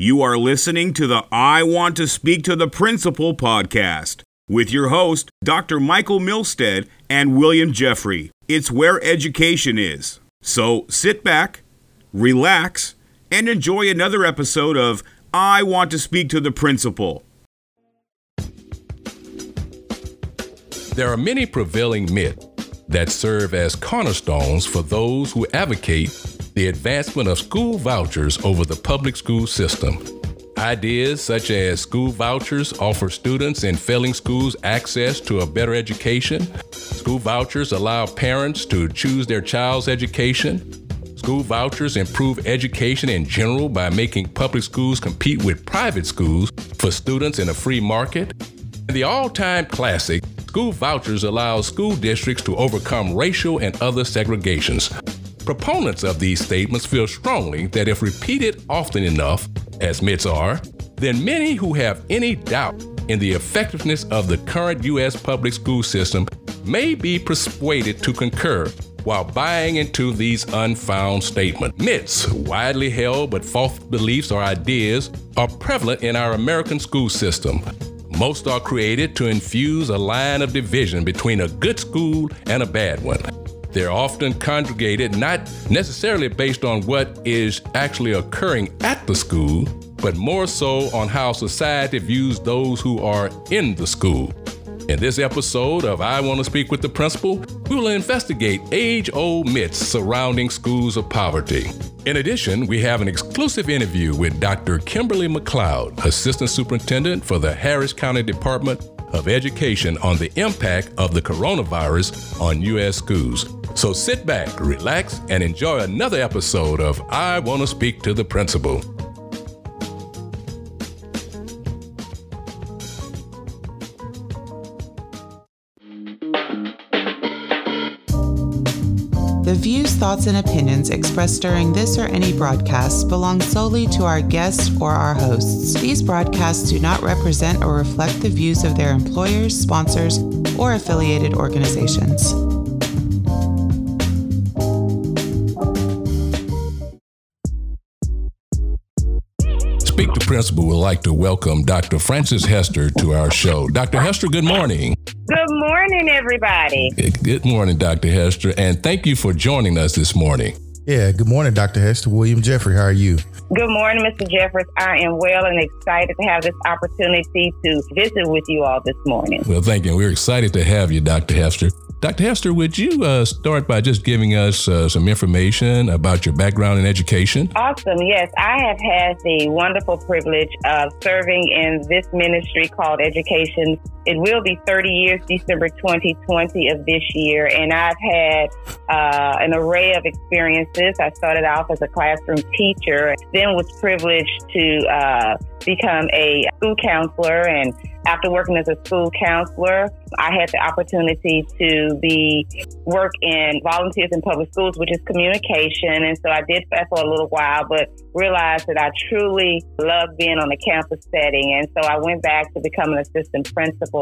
You are listening to the I Want to Speak to the Principal podcast with your host, Dr. Michael Milstead and William Jeffrey. It's where education is. So sit back, relax, and enjoy another episode of I Want to Speak to the Principal. There are many prevailing myths that serve as cornerstones for those who advocate the advancement of school vouchers over the public school system. Ideas such as school vouchers offer students in failing schools access to a better education. School vouchers allow parents to choose their child's education. School vouchers improve education in general by making public schools compete with private schools for students in a free market. The all time classic, school vouchers allow school districts to overcome racial and other segregations. Proponents of these statements feel strongly that if repeated often enough, as myths are, then many who have any doubt in the effectiveness of the current U.S. public school system may be persuaded to concur while buying into these unfound statements. Myths, widely held but false beliefs or ideas, are prevalent in our American school system. Most are created to infuse a line of division between a good school and a bad one. They're often congregated not necessarily based on what is actually occurring at the school, but more so on how society views those who are in the school. In this episode of I Want to Speak with the Principal, we will investigate age old myths surrounding schools of poverty. In addition, we have an exclusive interview with Dr. Kimberly McLeod, Assistant Superintendent for the Harris County Department of Education, on the impact of the coronavirus on U.S. schools. So sit back, relax, and enjoy another episode of I Want to Speak to the Principal. Thoughts, and opinions expressed during this or any broadcast belong solely to our guests or our hosts. These broadcasts do not represent or reflect the views of their employers, sponsors, or affiliated organizations. Speak to Principal would like to welcome Dr. Francis Hester to our show. Dr. Hester, good morning. Good morning, everybody. Good morning, Dr. Hester, and thank you for joining us this morning. Yeah, good morning, Dr. Hester. William Jeffrey, how are you? Good morning, Mr. Jeffers. I am well and excited to have this opportunity to visit with you all this morning. Well, thank you. We're excited to have you, Dr. Hester. Dr. Hester, would you uh, start by just giving us uh, some information about your background in education? Awesome. Yes, I have had the wonderful privilege of serving in this ministry called Education. It will be 30 years, December 2020 of this year, and I've had uh, an array of experiences. I started off as a classroom teacher, then was privileged to uh, become a school counselor and after working as a school counselor, I had the opportunity to be work in volunteers in public schools, which is communication. And so I did that for a little while, but realized that I truly love being on a campus setting. And so I went back to become an assistant principal.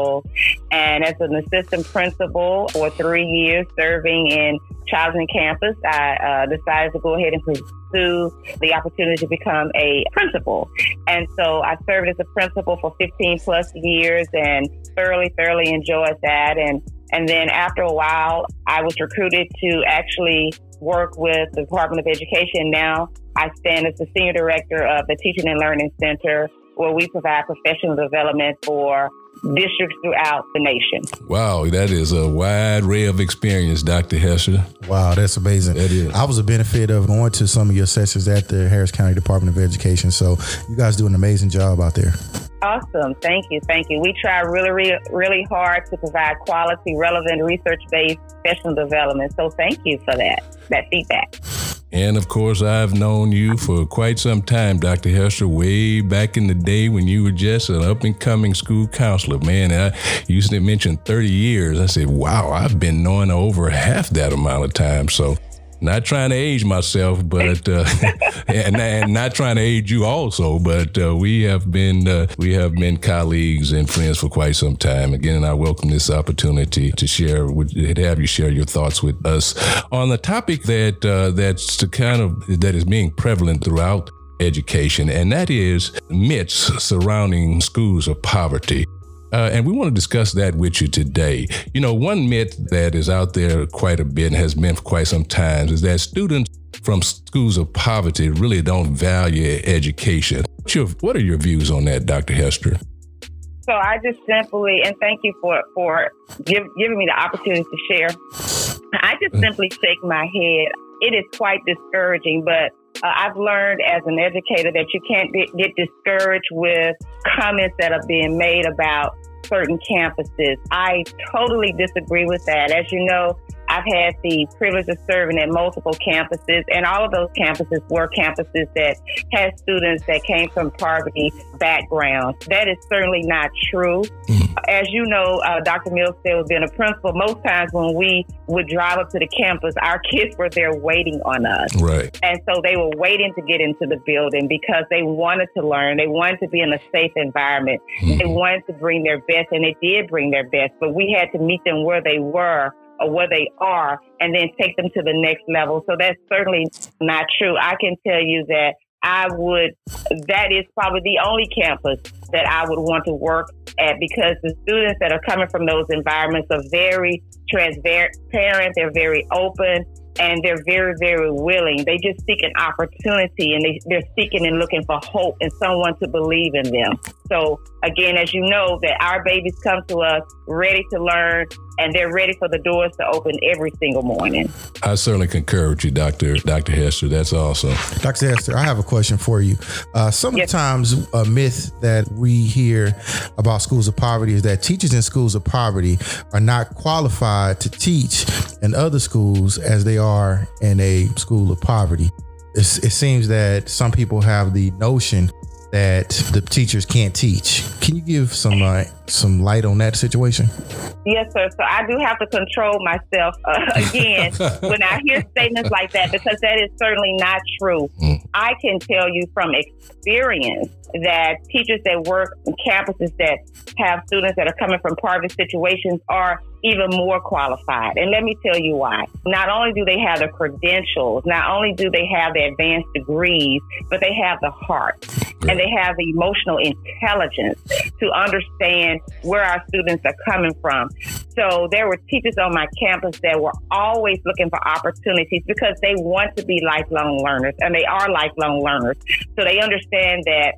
And as an assistant principal for three years serving in Charleston campus, I uh, decided to go ahead and pursue the opportunity to become a principal. And so I served as a principal for 15 plus years and thoroughly, thoroughly enjoyed that. And, and then after a while, I was recruited to actually work with the Department of Education. Now I stand as the senior director of the Teaching and Learning Center, where we provide professional development for districts throughout the nation. Wow, that is a wide array of experience, Dr. Hester. Wow, that's amazing. That is. I was a benefit of going to some of your sessions at the Harris County Department of Education. So you guys do an amazing job out there. Awesome. Thank you. Thank you. We try really, really, really hard to provide quality, relevant, research based professional development. So thank you for that, that feedback. And of course, I've known you for quite some time, Dr. Hester, way back in the day when you were just an up and coming school counselor. Man, I used to mention 30 years. I said, wow, I've been knowing over half that amount of time. So not trying to age myself, but uh, and, and, not trying to age you also. But uh, we have been uh, we have been colleagues and friends for quite some time. Again, I welcome this opportunity to share with have you share your thoughts with us on the topic that uh, that's the kind of that is being prevalent throughout education, and that is myths surrounding schools of poverty. Uh, and we want to discuss that with you today. You know, one myth that is out there quite a bit and has been for quite some time is that students from schools of poverty really don't value education. What are your views on that, Dr. Hester? So I just simply, and thank you for for give, giving me the opportunity to share. I just mm. simply shake my head. It is quite discouraging, but uh, I've learned as an educator that you can't get discouraged with comments that are being made about certain campuses. I totally disagree with that. As you know, I've had the privilege of serving at multiple campuses, and all of those campuses were campuses that had students that came from poverty backgrounds. That is certainly not true. Mm-hmm. As you know, uh, Dr. Milstead was being a principal. Most times when we would drive up to the campus, our kids were there waiting on us. Right. And so they were waiting to get into the building because they wanted to learn. They wanted to be in a safe environment. Mm-hmm. They wanted to bring their best, and they did bring their best, but we had to meet them where they were or where they are and then take them to the next level. So that's certainly not true. I can tell you that I would, that is probably the only campus that I would want to work at because the students that are coming from those environments are very transparent, they're very open, and they're very, very willing. They just seek an opportunity and they, they're seeking and looking for hope and someone to believe in them. So again, as you know, that our babies come to us ready to learn and they're ready for the doors to open every single morning. I certainly concur with you, Dr. Dr. Hester. That's awesome. Dr. Hester, I have a question for you. Uh, sometimes yes. a myth that we hear about schools of poverty is that teachers in schools of poverty are not qualified to teach in other schools as they are in a school of poverty. It's, it seems that some people have the notion that the teachers can't teach. Can you give some uh, some light on that situation? Yes, sir. So I do have to control myself uh, again when I hear statements like that because that is certainly not true. Mm. I can tell you from experience that teachers that work on campuses that have students that are coming from poverty situations are even more qualified. And let me tell you why. Not only do they have the credentials, not only do they have the advanced degrees, but they have the heart and they have the emotional intelligence to understand where our students are coming from. So there were teachers on my campus that were always looking for opportunities because they want to be lifelong learners and they are lifelong learners. So they understand that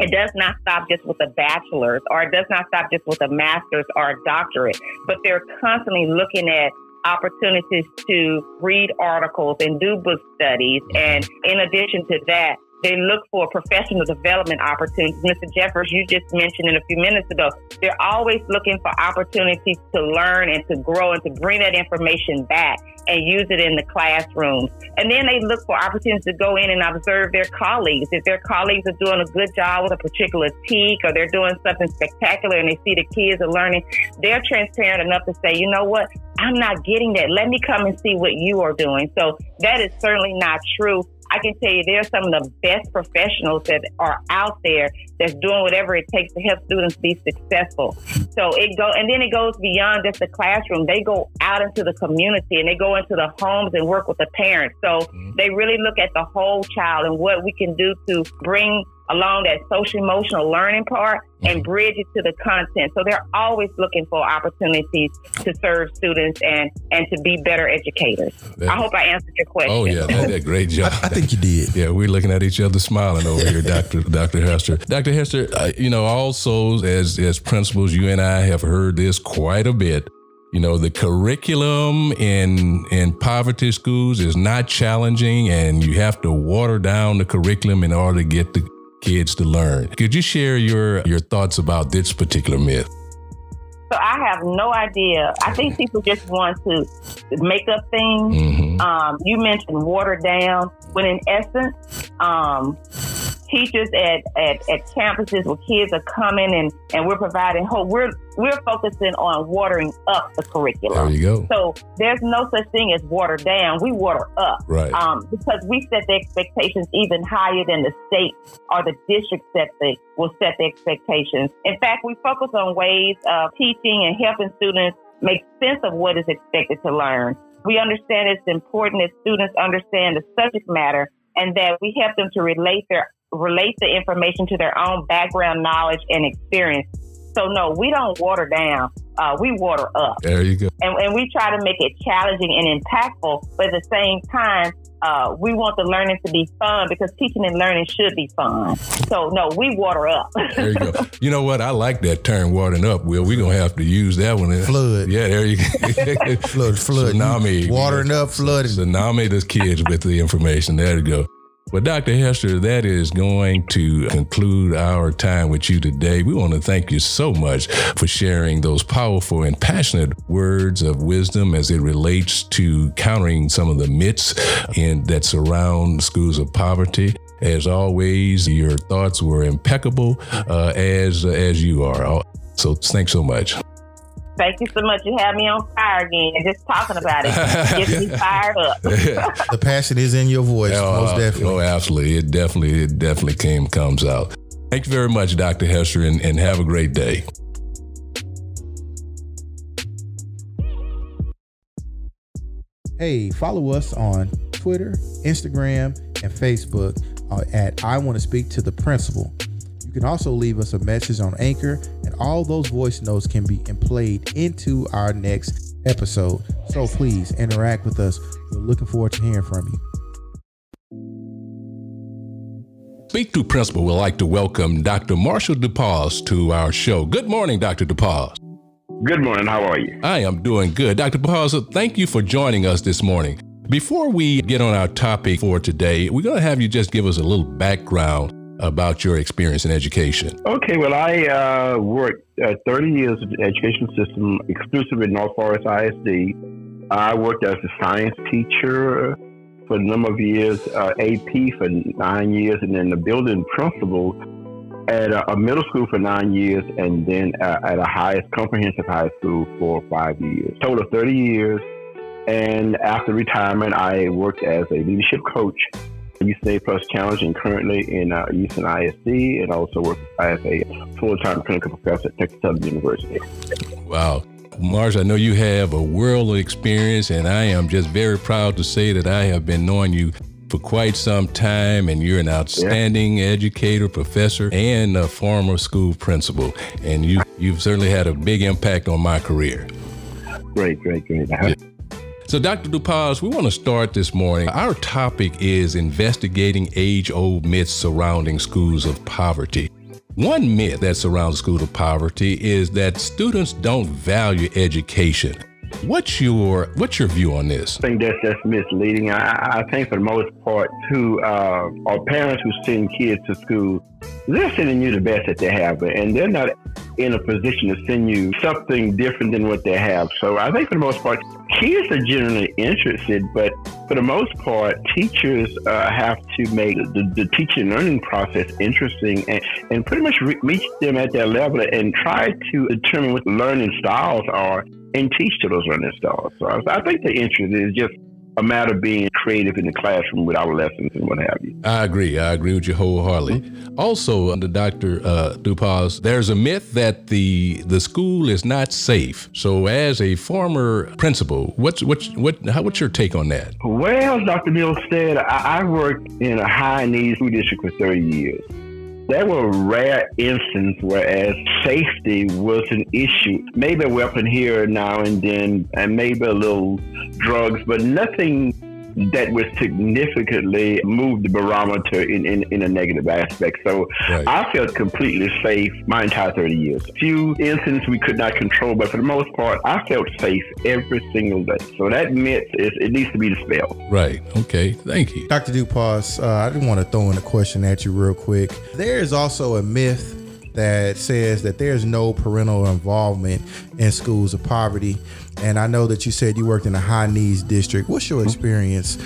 it does not stop just with a bachelor's or it does not stop just with a master's or a doctorate, but they're constantly looking at opportunities to read articles and do book studies. And in addition to that, they look for professional development opportunities. Mr. Jeffers, you just mentioned in a few minutes ago, they're always looking for opportunities to learn and to grow and to bring that information back and use it in the classrooms. And then they look for opportunities to go in and observe their colleagues. If their colleagues are doing a good job with a particular TEK or they're doing something spectacular and they see the kids are learning, they're transparent enough to say, you know what? I'm not getting that. Let me come and see what you are doing. So that is certainly not true I can tell you there are some of the best professionals that are out there that's doing whatever it takes to help students be successful. So it go and then it goes beyond just the classroom. They go out into the community and they go into the homes and work with the parents. So mm-hmm. they really look at the whole child and what we can do to bring along that social emotional learning part and mm-hmm. bridge it to the content. So they're always looking for opportunities to serve students and and to be better educators. That, I hope I answered your question. Oh yeah, that, that great job. I, I, think you did. Yeah, we're looking at each other smiling over here, Doctor Doctor Hester. Doctor Hester, uh, you know, also as as principals, you and I have heard this quite a bit. You know, the curriculum in in poverty schools is not challenging, and you have to water down the curriculum in order to get the kids to learn. Could you share your your thoughts about this particular myth? So I have no idea. I think people just want to make up things. Mm-hmm. Um, you mentioned water down, when in essence, um, teachers at, at, at campuses where kids are coming and, and we're providing hope. We're we're focusing on watering up the curriculum. There you go. So there's no such thing as water down. We water up. Right. Um, because we set the expectations even higher than the state or the district set the will set the expectations. In fact, we focus on ways of teaching and helping students make sense of what is expected to learn. We understand it's important that students understand the subject matter and that we help them to relate their relate the information to their own background knowledge and experience. So no, we don't water down. Uh, we water up. There you go. And, and we try to make it challenging and impactful, but at the same time, uh, we want the learning to be fun because teaching and learning should be fun. So no, we water up. there you go. You know what? I like that term watering up. Will we're gonna have to use that one. Flood. Yeah, there you go. flood, flood. Tsunami. Watering up, flooding. Tsunami the kids with the information. There you go. Well, Dr. Hester, that is going to conclude our time with you today. We want to thank you so much for sharing those powerful and passionate words of wisdom as it relates to countering some of the myths in, that surround schools of poverty. As always, your thoughts were impeccable, uh, as as you are. So, thanks so much. Thank you so much. You have me on fire again. Just talking about it gets me fired up. the passion is in your voice, oh, most definitely. Oh, absolutely. It definitely, it definitely came comes out. Thank you very much, Dr. Hester, and, and have a great day. Hey, follow us on Twitter, Instagram, and Facebook uh, at I Want to Speak to the Principal. You can also leave us a message on Anchor, and all those voice notes can be played into our next episode. So please interact with us. We're looking forward to hearing from you. Speak to Principal would like to welcome Dr. Marshall DePause to our show. Good morning, Dr. DePause. Good morning. How are you? I am doing good. Dr. DePause, thank you for joining us this morning. Before we get on our topic for today, we're going to have you just give us a little background about your experience in education. Okay, well, I uh, worked uh, 30 years in the education system exclusively in North Forest ISD. I worked as a science teacher for a number of years, uh, AP for nine years, and then the building principal at a, a middle school for nine years, and then uh, at a highest comprehensive high school for five years. Total of 30 years. And after retirement, I worked as a leadership coach UCA Plus Challenge and currently in uh, Houston ISD and also work as a full-time clinical professor at Texas Southern University. Wow. Mars, I know you have a world of experience, and I am just very proud to say that I have been knowing you for quite some time, and you're an outstanding yeah. educator, professor, and a former school principal. And you, you've certainly had a big impact on my career. Great, great, great. Yeah. So, Dr. DuPaz, we want to start this morning. Our topic is investigating age old myths surrounding schools of poverty. One myth that surrounds schools of poverty is that students don't value education. What's your what's your view on this? I think that's that's misleading. I, I think for the most part, who uh, are parents who send kids to school, they're sending you the best that they have, and they're not in a position to send you something different than what they have. So I think for the most part, kids are generally interested, but for the most part, teachers uh, have to make the, the teaching learning process interesting and, and pretty much re- reach them at their level and try to determine what learning styles are and teach to those learning styles. So I think the interest is just a matter of being creative in the classroom with our lessons and what have you. I agree. I agree with you wholeheartedly. Mm-hmm. Also, under Dr. Uh, Dupas, there's a myth that the the school is not safe. So, as a former principal, what's what's what how, what's your take on that? Well, Dr. Mills said I, I worked in a high needs school district for 30 years. There were rare instances whereas safety was an issue. Maybe a weapon here now and then, and maybe a little drugs, but nothing that would significantly move the barometer in, in, in a negative aspect. So right. I felt completely safe my entire 30 years. Few incidents we could not control, but for the most part, I felt safe every single day. So that myth is it needs to be dispelled. Right. Okay. Thank you. Dr. Dupas, uh, I didn't want to throw in a question at you real quick. There is also a myth that says that there's no parental involvement in schools of poverty. And I know that you said you worked in a high needs district. What's your experience?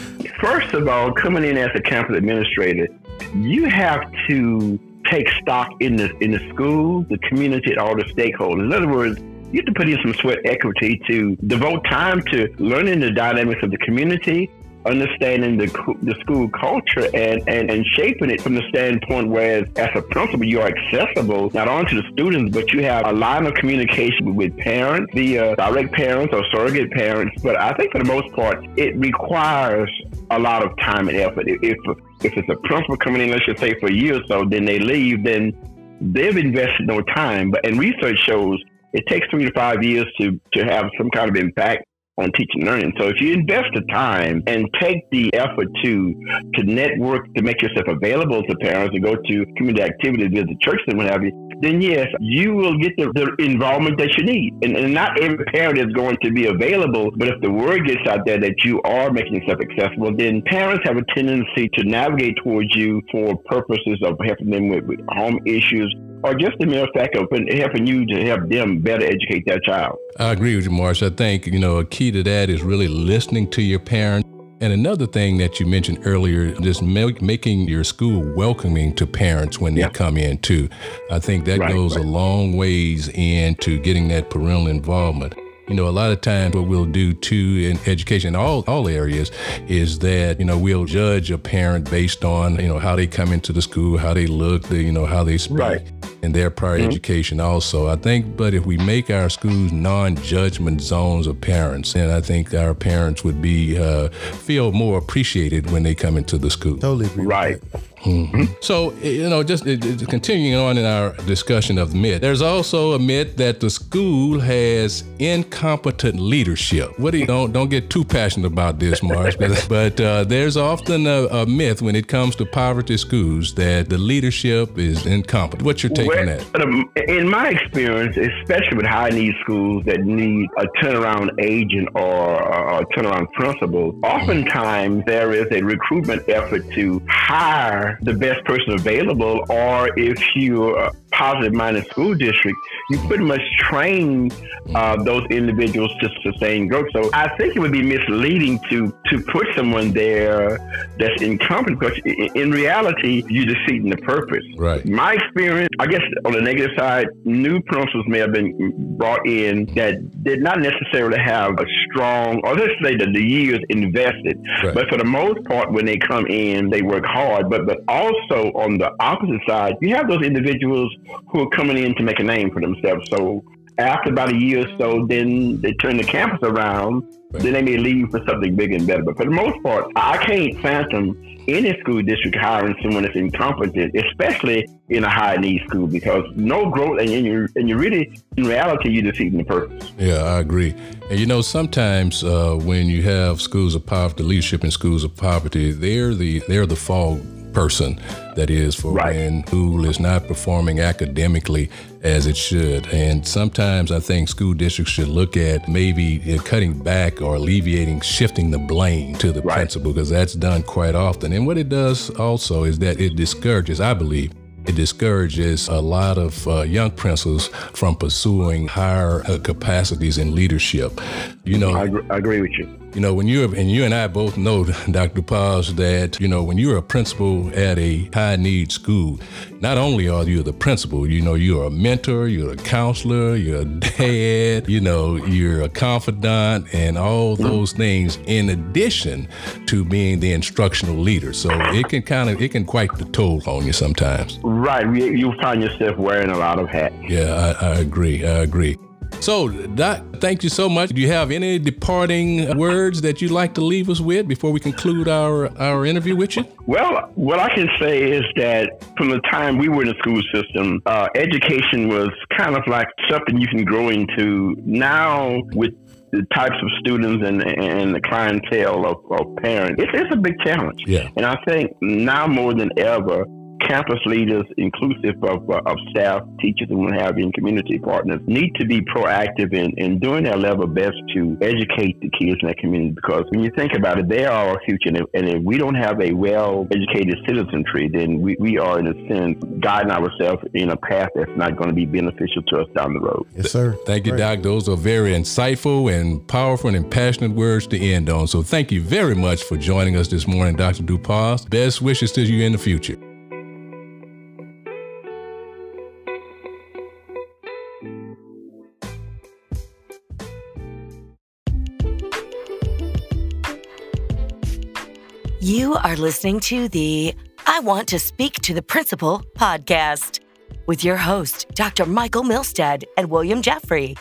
First of all, coming in as a campus administrator, you have to take stock in the in the school, the community, and all the stakeholders. In other words, you have to put in some sweat equity to devote time to learning the dynamics of the community, understanding the the school culture and, and, and shaping it from the standpoint where as a principal you are accessible not only to the students but you have a line of communication with parents via direct parents or surrogate parents but I think for the most part it requires a lot of time and effort if if it's a principal coming in, let's just say for a year or so, then they leave, then they've invested no time. But and research shows it takes three to five years to to have some kind of impact on teaching and learning. So if you invest the time and take the effort to to network, to make yourself available to parents, and go to community activities, visit churches and what have you, then yes, you will get the, the involvement that you need. And, and, not every parent is going to be available, but if the word gets out there that you are making yourself accessible, then parents have a tendency to navigate towards you for purposes of helping them with, with home issues or just the mere fact of helping you to help them better educate their child. I agree with you, Marsh. I think, you know, a key to that is really listening to your parents. And another thing that you mentioned earlier, just make, making your school welcoming to parents when they come in too. I think that right, goes right. a long ways into getting that parental involvement. You know, a lot of times what we'll do too in education, all all areas, is that you know we'll judge a parent based on you know how they come into the school, how they look, the, you know how they speak. Right and their prior mm-hmm. education also. I think, but if we make our schools non-judgment zones of parents, then I think our parents would be uh, feel more appreciated when they come into the school. Totally agree. Right. Mm-hmm. So, you know, just continuing on in our discussion of the myth, there's also a myth that the school has incompetent leadership. What do you don't don't get too passionate about this, Marsh, but, uh, there's often a, a, myth when it comes to poverty schools that the leadership is incompetent. What's your take well, on that? In my experience, especially with high need schools that need a turnaround agent or a turnaround principal, oftentimes there is a recruitment effort to hire the best person available, or if you're a uh, positive minded school district, you pretty much train uh, those individuals to sustain growth. So I think it would be misleading to to put someone there that's incompetent because in reality, you're defeating the purpose. Right. My experience, I guess, on the negative side, new principals may have been brought in that did not necessarily have a strong, or let's say that the years invested, right. but for the most part, when they come in, they work hard. But but also on the opposite side, you have those individuals who are coming in to make a name for themselves. So after about a year or so, then they turn the campus around. Right. Then they may leave for something bigger and better. But for the most part, I can't fathom any school district hiring someone that's incompetent, especially in a high need school, because no growth, and you and you really, in reality, you're defeating the purpose. Yeah, I agree. And you know, sometimes uh, when you have schools of poverty, leadership in schools of poverty, they're the they're the fall person that is for right. when school is not performing academically as it should. And sometimes I think school districts should look at maybe cutting back or alleviating, shifting the blame to the right. principal because that's done quite often. And what it does also is that it discourages, I believe, it discourages a lot of uh, young principals from pursuing higher uh, capacities in leadership. You know, I, I agree with you you know, when you're, and you and I both know, Dr. Paz, that, you know, when you're a principal at a high need school, not only are you the principal, you know, you're a mentor, you're a counselor, you're a dad, you know, you're a confidant, and all those things in addition to being the instructional leader. So it can kind of, it can quite the toll on you sometimes. Right. You find yourself wearing a lot of hats. Yeah, I, I agree. I agree. So, Doc, thank you so much. Do you have any departing words that you'd like to leave us with before we conclude our, our interview with you? Well, what I can say is that from the time we were in the school system, uh, education was kind of like something you can grow into. Now, with the types of students and and the clientele of, of parents, it's, it's a big challenge. Yeah. And I think now more than ever, campus leaders, inclusive of, uh, of staff, teachers, and what have you, and community partners, need to be proactive in, in doing their level best to educate the kids in that community. Because when you think about it, they are our future. And if, and if we don't have a well educated citizenry, then we, we are, in a sense, guiding ourselves in a path that's not going to be beneficial to us down the road. Yes, sir. Thank you, right. Doc. Those are very insightful and powerful and passionate words to end on. So thank you very much for joining us this morning, Dr. DuPas. Best wishes to you in the future. Are listening to the I Want to Speak to the Principal podcast with your host, Dr. Michael Milstead and William Jeffrey.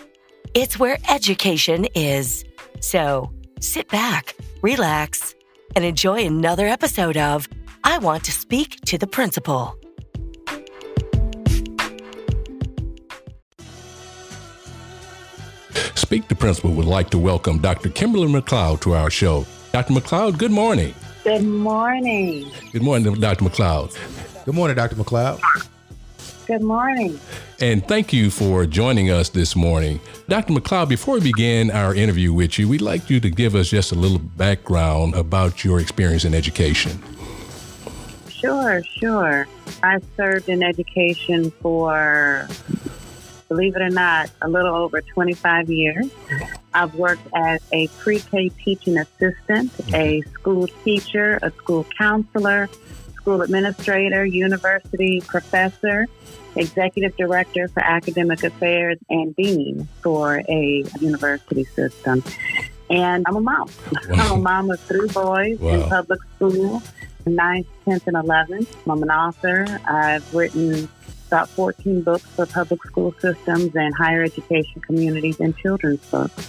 It's where education is. So sit back, relax, and enjoy another episode of I Want to Speak to the Principal. Speak to Principal would like to welcome Dr. Kimberly McLeod to our show. Dr. McLeod, good morning. Good morning. Good morning, Dr. McLeod. Good morning, Dr. McLeod. Good morning. And thank you for joining us this morning. Dr. McLeod, before we begin our interview with you, we'd like you to give us just a little background about your experience in education. Sure, sure. I served in education for, believe it or not, a little over 25 years. I've worked as a pre K teaching assistant, mm-hmm. a school teacher, a school counselor, school administrator, university professor, executive director for academic affairs, and dean for a university system. And I'm a mom. Wow. I'm a mom of three boys wow. in public school, 9th, 10th, and 11th. I'm an author. I've written about 14 books for public school systems and higher education communities and children's books.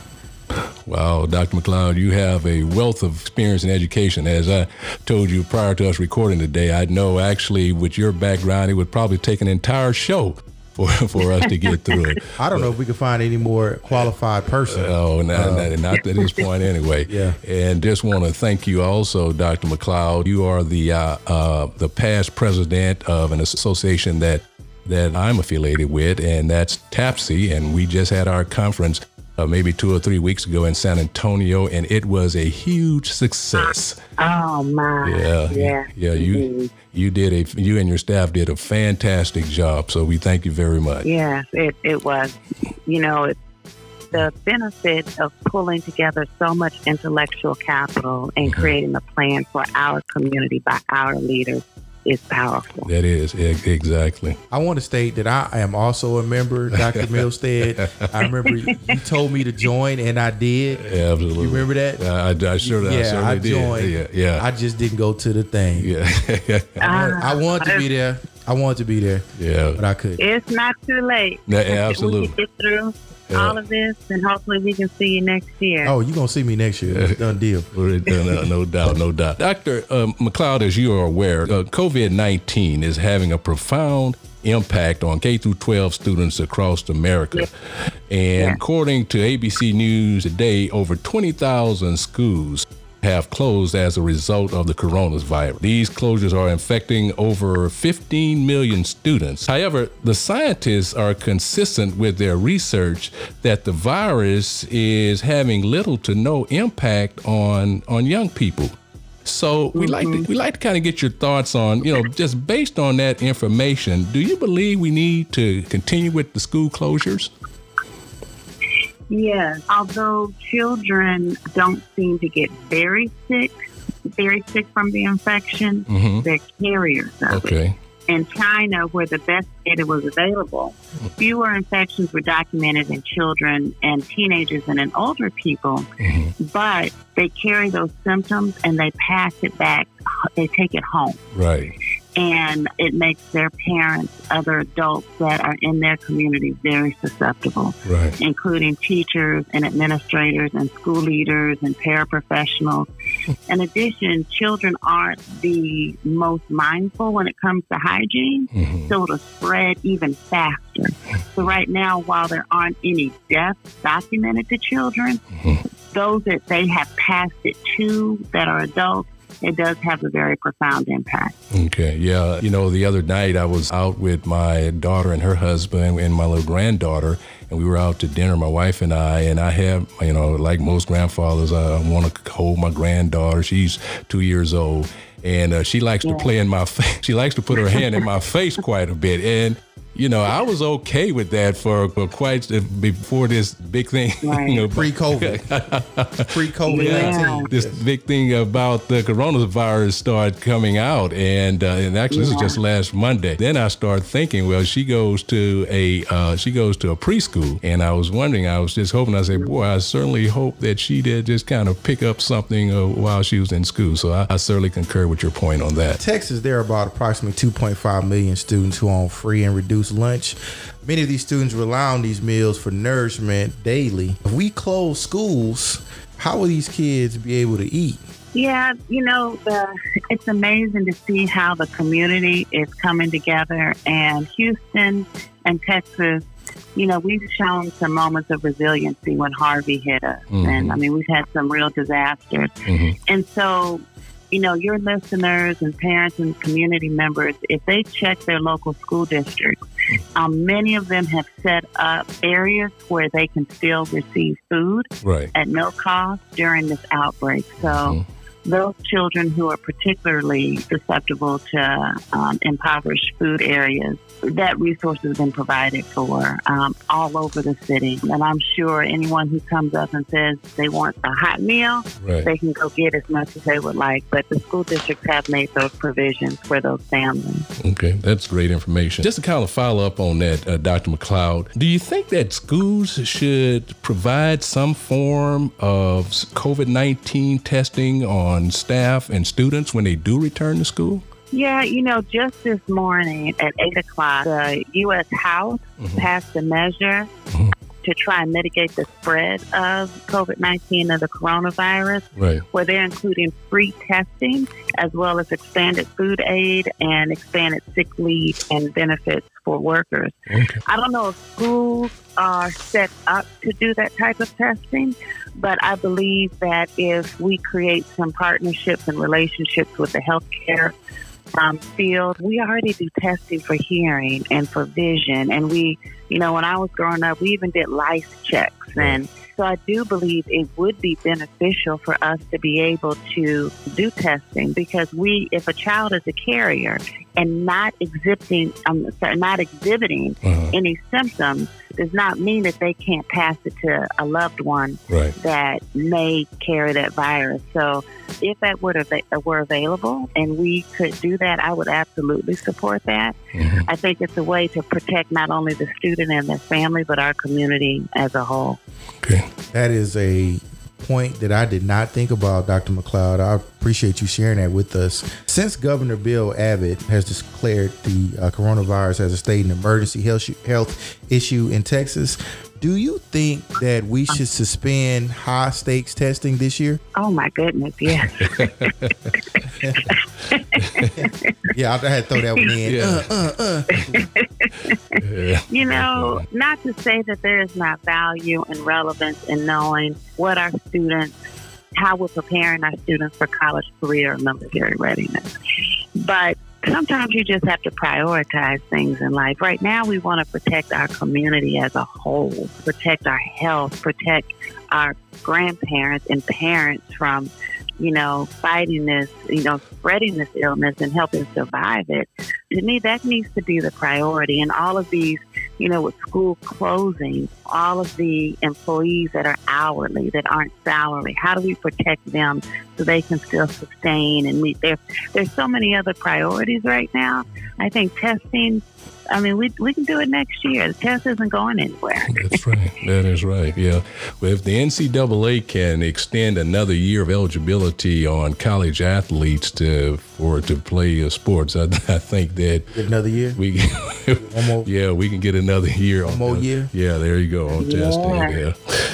Wow, Dr. McLeod, you have a wealth of experience in education. As I told you prior to us recording today, I know actually with your background, it would probably take an entire show for, for us to get through it. I don't know if we can find any more qualified person. Oh, not, uh, not, not at this point anyway. yeah. And just want to thank you also, Dr. McLeod. You are the uh, uh, the past president of an association that that I'm affiliated with, and that's TABSE. And we just had our conference uh, maybe two or three weeks ago in San Antonio, and it was a huge success. Oh my! Yeah, yeah, yeah. You you did a you and your staff did a fantastic job. So we thank you very much. Yeah, it it was. You know, it, the benefit of pulling together so much intellectual capital and mm-hmm. creating a plan for our community by our leaders is powerful. That is exactly. I want to state that I am also a member, Dr. Milstead. I remember you told me to join, and I did. Yeah, absolutely. You remember that? Uh, I, I sure, yeah, I, I joined. Yeah, yeah. I just didn't go to the thing. Yeah, I, want, I want to be there. I want to be there. Yeah, but I couldn't. It's not too late. Yeah, absolutely. We can get through yeah. all of this, and hopefully we can see you next year. Oh, you're going to see me next year. It's done deal. no, no doubt, no doubt. Dr. Um, McLeod, as you are aware, uh, COVID 19 is having a profound impact on K through 12 students across America. Yeah. And yeah. according to ABC News today, over 20,000 schools have closed as a result of the coronavirus. These closures are infecting over 15 million students. However, the scientists are consistent with their research that the virus is having little to no impact on, on young people. So we like to mm-hmm. we like to kind of get your thoughts on, you know, just based on that information, do you believe we need to continue with the school closures? Yes, although children don't seem to get very sick, very sick from the infection, mm-hmm. they're carriers of okay. it. In China, where the best data was available, fewer infections were documented in children and teenagers than in older people, mm-hmm. but they carry those symptoms and they pass it back, they take it home. Right and it makes their parents, other adults that are in their community, very susceptible, right. including teachers and administrators and school leaders and paraprofessionals. in addition, children aren't the most mindful when it comes to hygiene, mm-hmm. so it'll spread even faster. So, right now, while there aren't any deaths documented to children, mm-hmm. those that they have passed it to that are adults it does have a very profound impact. Okay, yeah. You know, the other night I was out with my daughter and her husband and my little granddaughter, and we were out to dinner, my wife and I. And I have, you know, like most grandfathers, I want to hold my granddaughter. She's two years old. And uh, she likes yeah. to play in my face. She likes to put her hand in my face quite a bit. And you know, I was okay with that for, for quite before this big thing, right. you know, pre-COVID, pre-COVID, yeah. this big thing about the coronavirus started coming out, and uh, and actually yeah. this is just last Monday. Then I started thinking, well, she goes to a uh, she goes to a preschool, and I was wondering, I was just hoping, I said, boy, I certainly hope that she did just kind of pick up something uh, while she was in school. So I, I certainly concur with your point on that. Texas, there are about approximately 2.5 million students who are on free and reduced lunch. Many of these students rely on these meals for nourishment daily. If we close schools, how will these kids be able to eat? Yeah, you know, the, it's amazing to see how the community is coming together. And Houston and Texas, you know, we've shown some moments of resiliency when Harvey hit us. Mhm. And I mean, we've had some real disasters. Mhm. And so, you know, your listeners and parents and community members, if they check their local school districts, um, many of them have set up areas where they can still receive food Right. at no cost during this outbreak. So Mhm. Those children who are particularly susceptible to um, impoverished food areas, that resource has been provided for um, all over the city. And I'm sure anyone who comes up and says they want a hot meal, Right. they can go get as much as they would like. But the school districts have made those provisions for those families. Okay, that's great information. Just to kind of follow up on that, uh, Dr. McLeod, do you think that schools should provide some form of COVID 19 testing on staff and students when they do return to school? Yeah, you know, just this morning at 8 o'clock, the U.S. House Mhm. passed a measure Mhm. To try and mitigate the spread of COVID 19 and the coronavirus, Right. where they're including free testing as well as expanded food aid and expanded sick leave and benefits for workers. Okay. I don't know if schools are set up to do that type of testing, but I believe that if we create some partnerships and relationships with the healthcare um, field, we already do testing for hearing and for vision. And we, you know, when I was growing up, we even did lice checks. And so I do believe it would be beneficial for us to be able to do testing because we, if a child is a carrier and not exhibiting, um, sorry, not exhibiting Uh-huh. any symptoms, does not mean that they can't pass it to a loved one Right. that may carry that virus. So, if that were, av- were available and we could do that, I would absolutely support that. Mhm. I think it's a way to protect not only the student and their family, but our community as a whole. Okay. That is a point that I did not think about, Dr. McLeod. I appreciate you sharing that with us. Since Governor Bill Abbott has declared the uh, coronavirus as a state and emergency health, health issue in Texas, do you think that we should suspend high stakes testing this year? Oh my goodness, yeah. Yeah, I had to throw that one in. Yeah. Uh, uh, uh. Yeah. You know, not to say that there is not value and relevance in knowing what our students, how we're preparing our students for college, career, and military readiness. But sometimes you just have to prioritize things in life. Right now, we want to protect our community as a whole, protect our health, protect our grandparents and parents from, you know, fighting this, you know, spreading this illness and helping survive it. To me, that needs to be the priority. And all of these, you know, with school closing, all of the employees that are hourly, that aren't salary, how do we protect them so they can still sustain and meet their, there's so many other priorities right now. I think testing, I mean, we, we can do it next year. The test isn't going anywhere. That's right. That is right. Yeah. Well, if the NCAA can extend another year of eligibility on college athletes to for to play uh, sports, I, I think that Get another year? we One more? yeah we can get another year. on more the- year? Yeah, there you go on Yeah. testing. Yeah.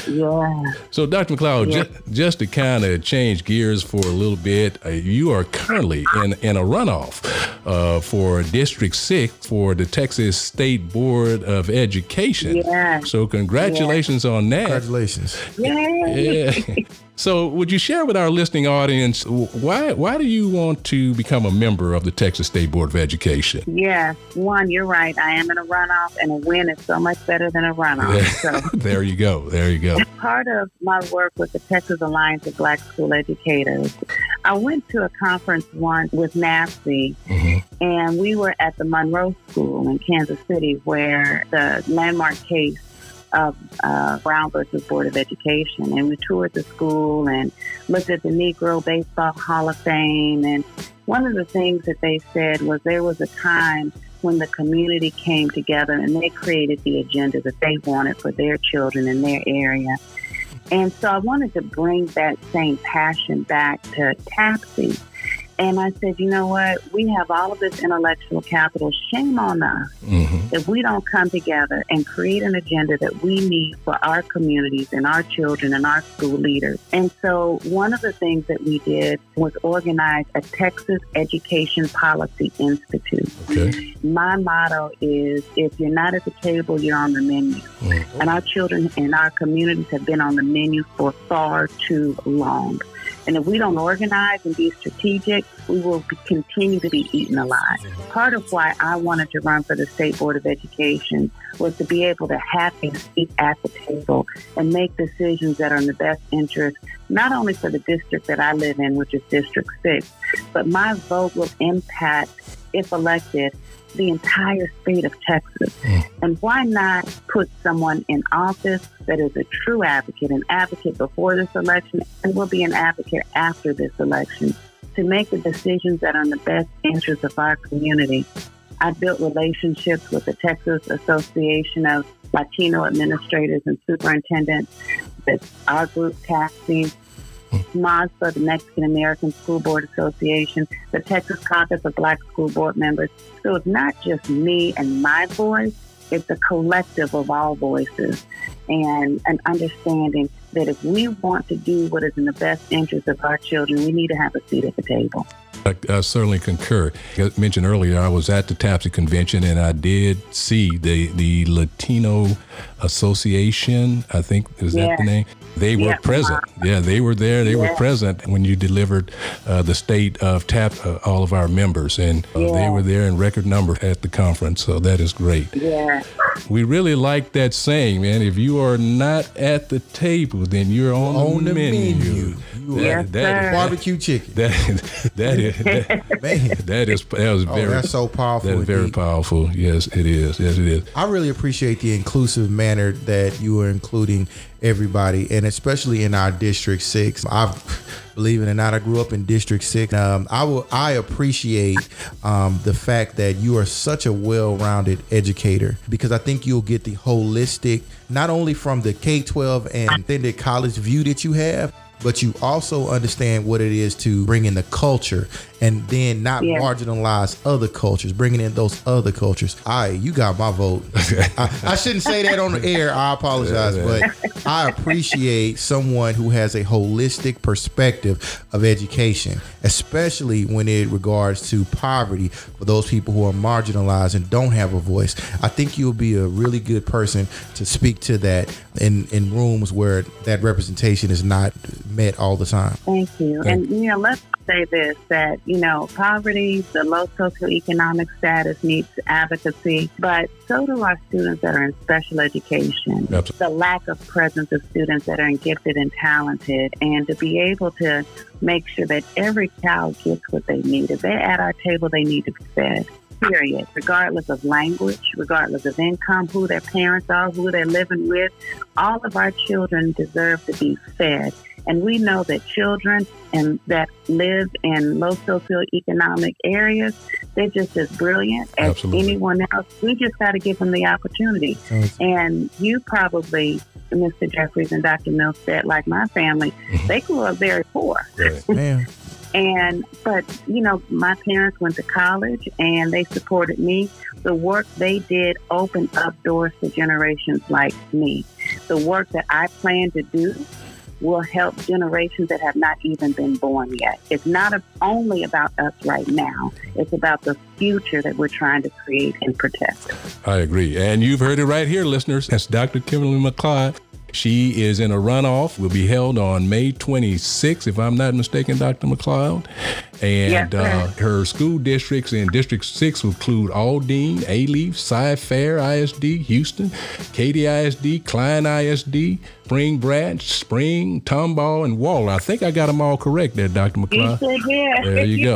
Yeah. So, Dr. McLeod, Yeah. ju- just to kind of change gears for a little bit, uh, you are currently in, in a runoff uh, for District 6 for the Texas State Board of Education. Yeah. So, congratulations on that. Congratulations. Yay. Yeah. So, would you share with our listening audience why why do you want to become a member of the Texas State Board of Education? Yes, one, you're right. I am in a runoff, and a win is so much better than a runoff. So, there you go. There you go. part of my work with the Texas Alliance of Black School Educators, I went to a conference once with NABSE, Mhm. and we were at the Monroe School in Kansas City, where the landmark case of uh, Brown versus Board of Education, and we toured the school and looked at the Negro Baseball Hall of Fame. And one of the things that they said was there was a time when the community came together and they created the agenda that they wanted for their children in their area. And so I wanted to bring that same passion back to TAPSI. And I said, you know what? We have all of this intellectual capital. Shame on us mm-hmm. if we don't come together and create an agenda that we need for our communities and our children and our school leaders. And so one of the things that we did was organize a Texas Education Policy Institute. Okay. My motto is if you're not at the table, you're on the menu. Mm-hmm. And our children and our communities have been on the menu for far too long. And if we don't organize and be strategic, we will continue to be eaten alive. Part of why I wanted to run for the State Board of Education was to be able to have a seat at the table and make decisions that are in the best interest, not only for the district that I live in, which is District 6, but my vote will impact, if elected, the entire state of Texas. Mm. And why not put someone in office that is a true advocate, an advocate before this election, and will be an advocate after this election to make the decisions that are in the best interest of our community. I built relationships with the Texas Association of Latino Administrators and Superintendents, that our group TAXI, MASBA, the Mexican American School Board Association, the Texas Caucus of Black School Board Members. So it's not just me and my voice, it's a collective of all voices and an understanding that if we want to do what is in the best interest of our children, we need to have a seat at the table. I, I, certainly concur. I mentioned earlier, I was at the TABSE convention and I did see the, the Latino Association. I think is that the name? They were yeah. present. Yeah, they were there. They yeah. were present when you delivered uh, the state of TAP, uh, all of our members, and uh, yeah. they were there in record number at the conference. So that is great. Yeah. We really like that saying, man. If you are not at the table, then you're on, on the, the, menu. menu. That, yes, that is, barbecue chicken. That that is that, man. That is that was oh, very. That's so powerful. That is very powerful. Yes, it is. Yes, it is. I really appreciate the inclusive manner that you are including everybody, and especially in our District Six. I believe it or not, I grew up in District Six. Um, I will. I appreciate um, the fact that you are such a well-rounded educator because I think you'll get the holistic, not only from the K twelve and extended college view that you have, but you also understand what it is to bring in the culture and then not yeah. marginalize other cultures, bringing in those other cultures. I, you got my vote. I, I, shouldn't say that on the air. I apologize, yeah, but I appreciate someone who has a holistic perspective of education, especially when it regards to poverty for those people who are marginalized and don't have a voice. I think you'll be a really good person to speak to that in in rooms where that representation is not met all the time. Thank you. Thank and you know, let's say this that, you know, poverty, the low socioeconomic status needs advocacy, but so do our students that are in special education. Absolutely. The lack of presence of students that are gifted and talented, and to be able to make sure that every child gets what they need. If they're at our table, they need to be fed period, regardless of language, regardless of income, who their parents are, who they're living with. All of our children deserve to be fed. And we know that children and that live in low socioeconomic areas, they're just as brilliant as Absolutely. anyone else. We just got to give them the opportunity. And you probably, Mr. Jeffries and Dr. Milstead, like my family, mm-hmm. they grew up very poor. Man. And, but, you know, my parents went to college and they supported me. The work they did opened up doors to generations like me. The work that I plan to do will help generations that have not even been born yet. It's not only about us right now, it's about the future that we're trying to create and protect. I agree. And you've heard it right here, listeners. That's Dr. Kimberly McLeod. She is in a runoff, will be held on May 26th, if I'm not mistaken, Dr. McLeod. And uh, her school districts in District 6 include Aldine, Alief, Cy-Fair ISD, Houston, Katy ISD, Klein ISD, Spring Branch, Spring, Tomball, and Waller. I think I got them all correct there, Dr. McLeod. There you, go.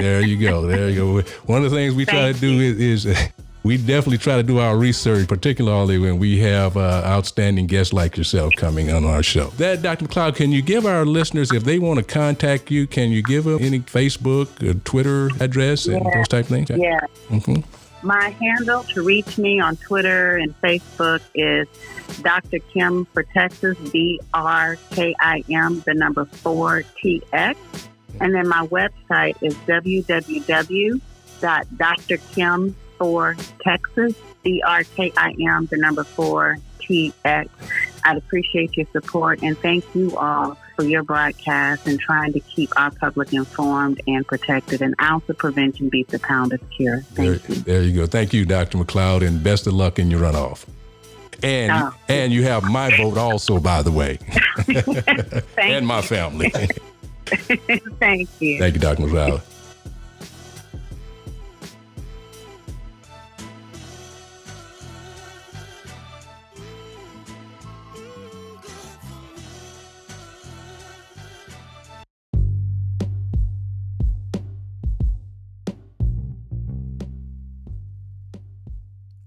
There you go. There you go. One of the things we try to do is, is we definitely try to do our research, particularly when we have uh, outstanding guests like yourself coming on our show. That, Dr. McLeod, can you give our listeners, if they want to contact you, can you give them any Facebook, or Twitter address, and those type of things? Yeah. Mm-hmm. My handle to reach me on Twitter and Facebook is Dr. Kim for Texas, D R K I M, the number four T X. And then my website is www.drkim4texas, D-R-K-I-M, the number four, T-X. I'd appreciate your support and thank you all for your broadcast and trying to keep our public informed and protected. An ounce of prevention beats a pound of cure. Thank there, you. There you go. Thank you, Dr. McLeod, and best of luck in your runoff. And oh. and you have my vote also, by the way, and my family. Thank you. Thank you, Dr. McLeod.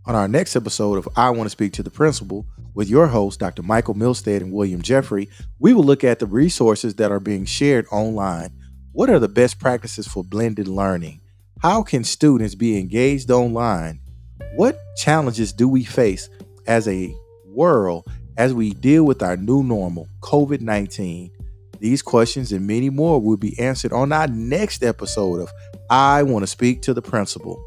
On our next episode of I Want to Speak to the Principal with your host, Dr. Michael Milstead and William Jeffrey, we will look at the resources that are being shared online. What are the best practices for blended learning? How can students be engaged online? What challenges do we face as a world as we deal with our new normal, COVID 19? These questions and many more will be answered on our next episode of I Want to Speak to the Principal.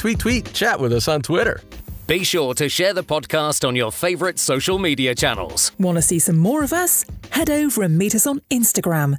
Tweet, tweet, chat with us on Twitter. Be sure to share the podcast on your favorite social media channels. Want to see some more of us? Head over and meet us on Instagram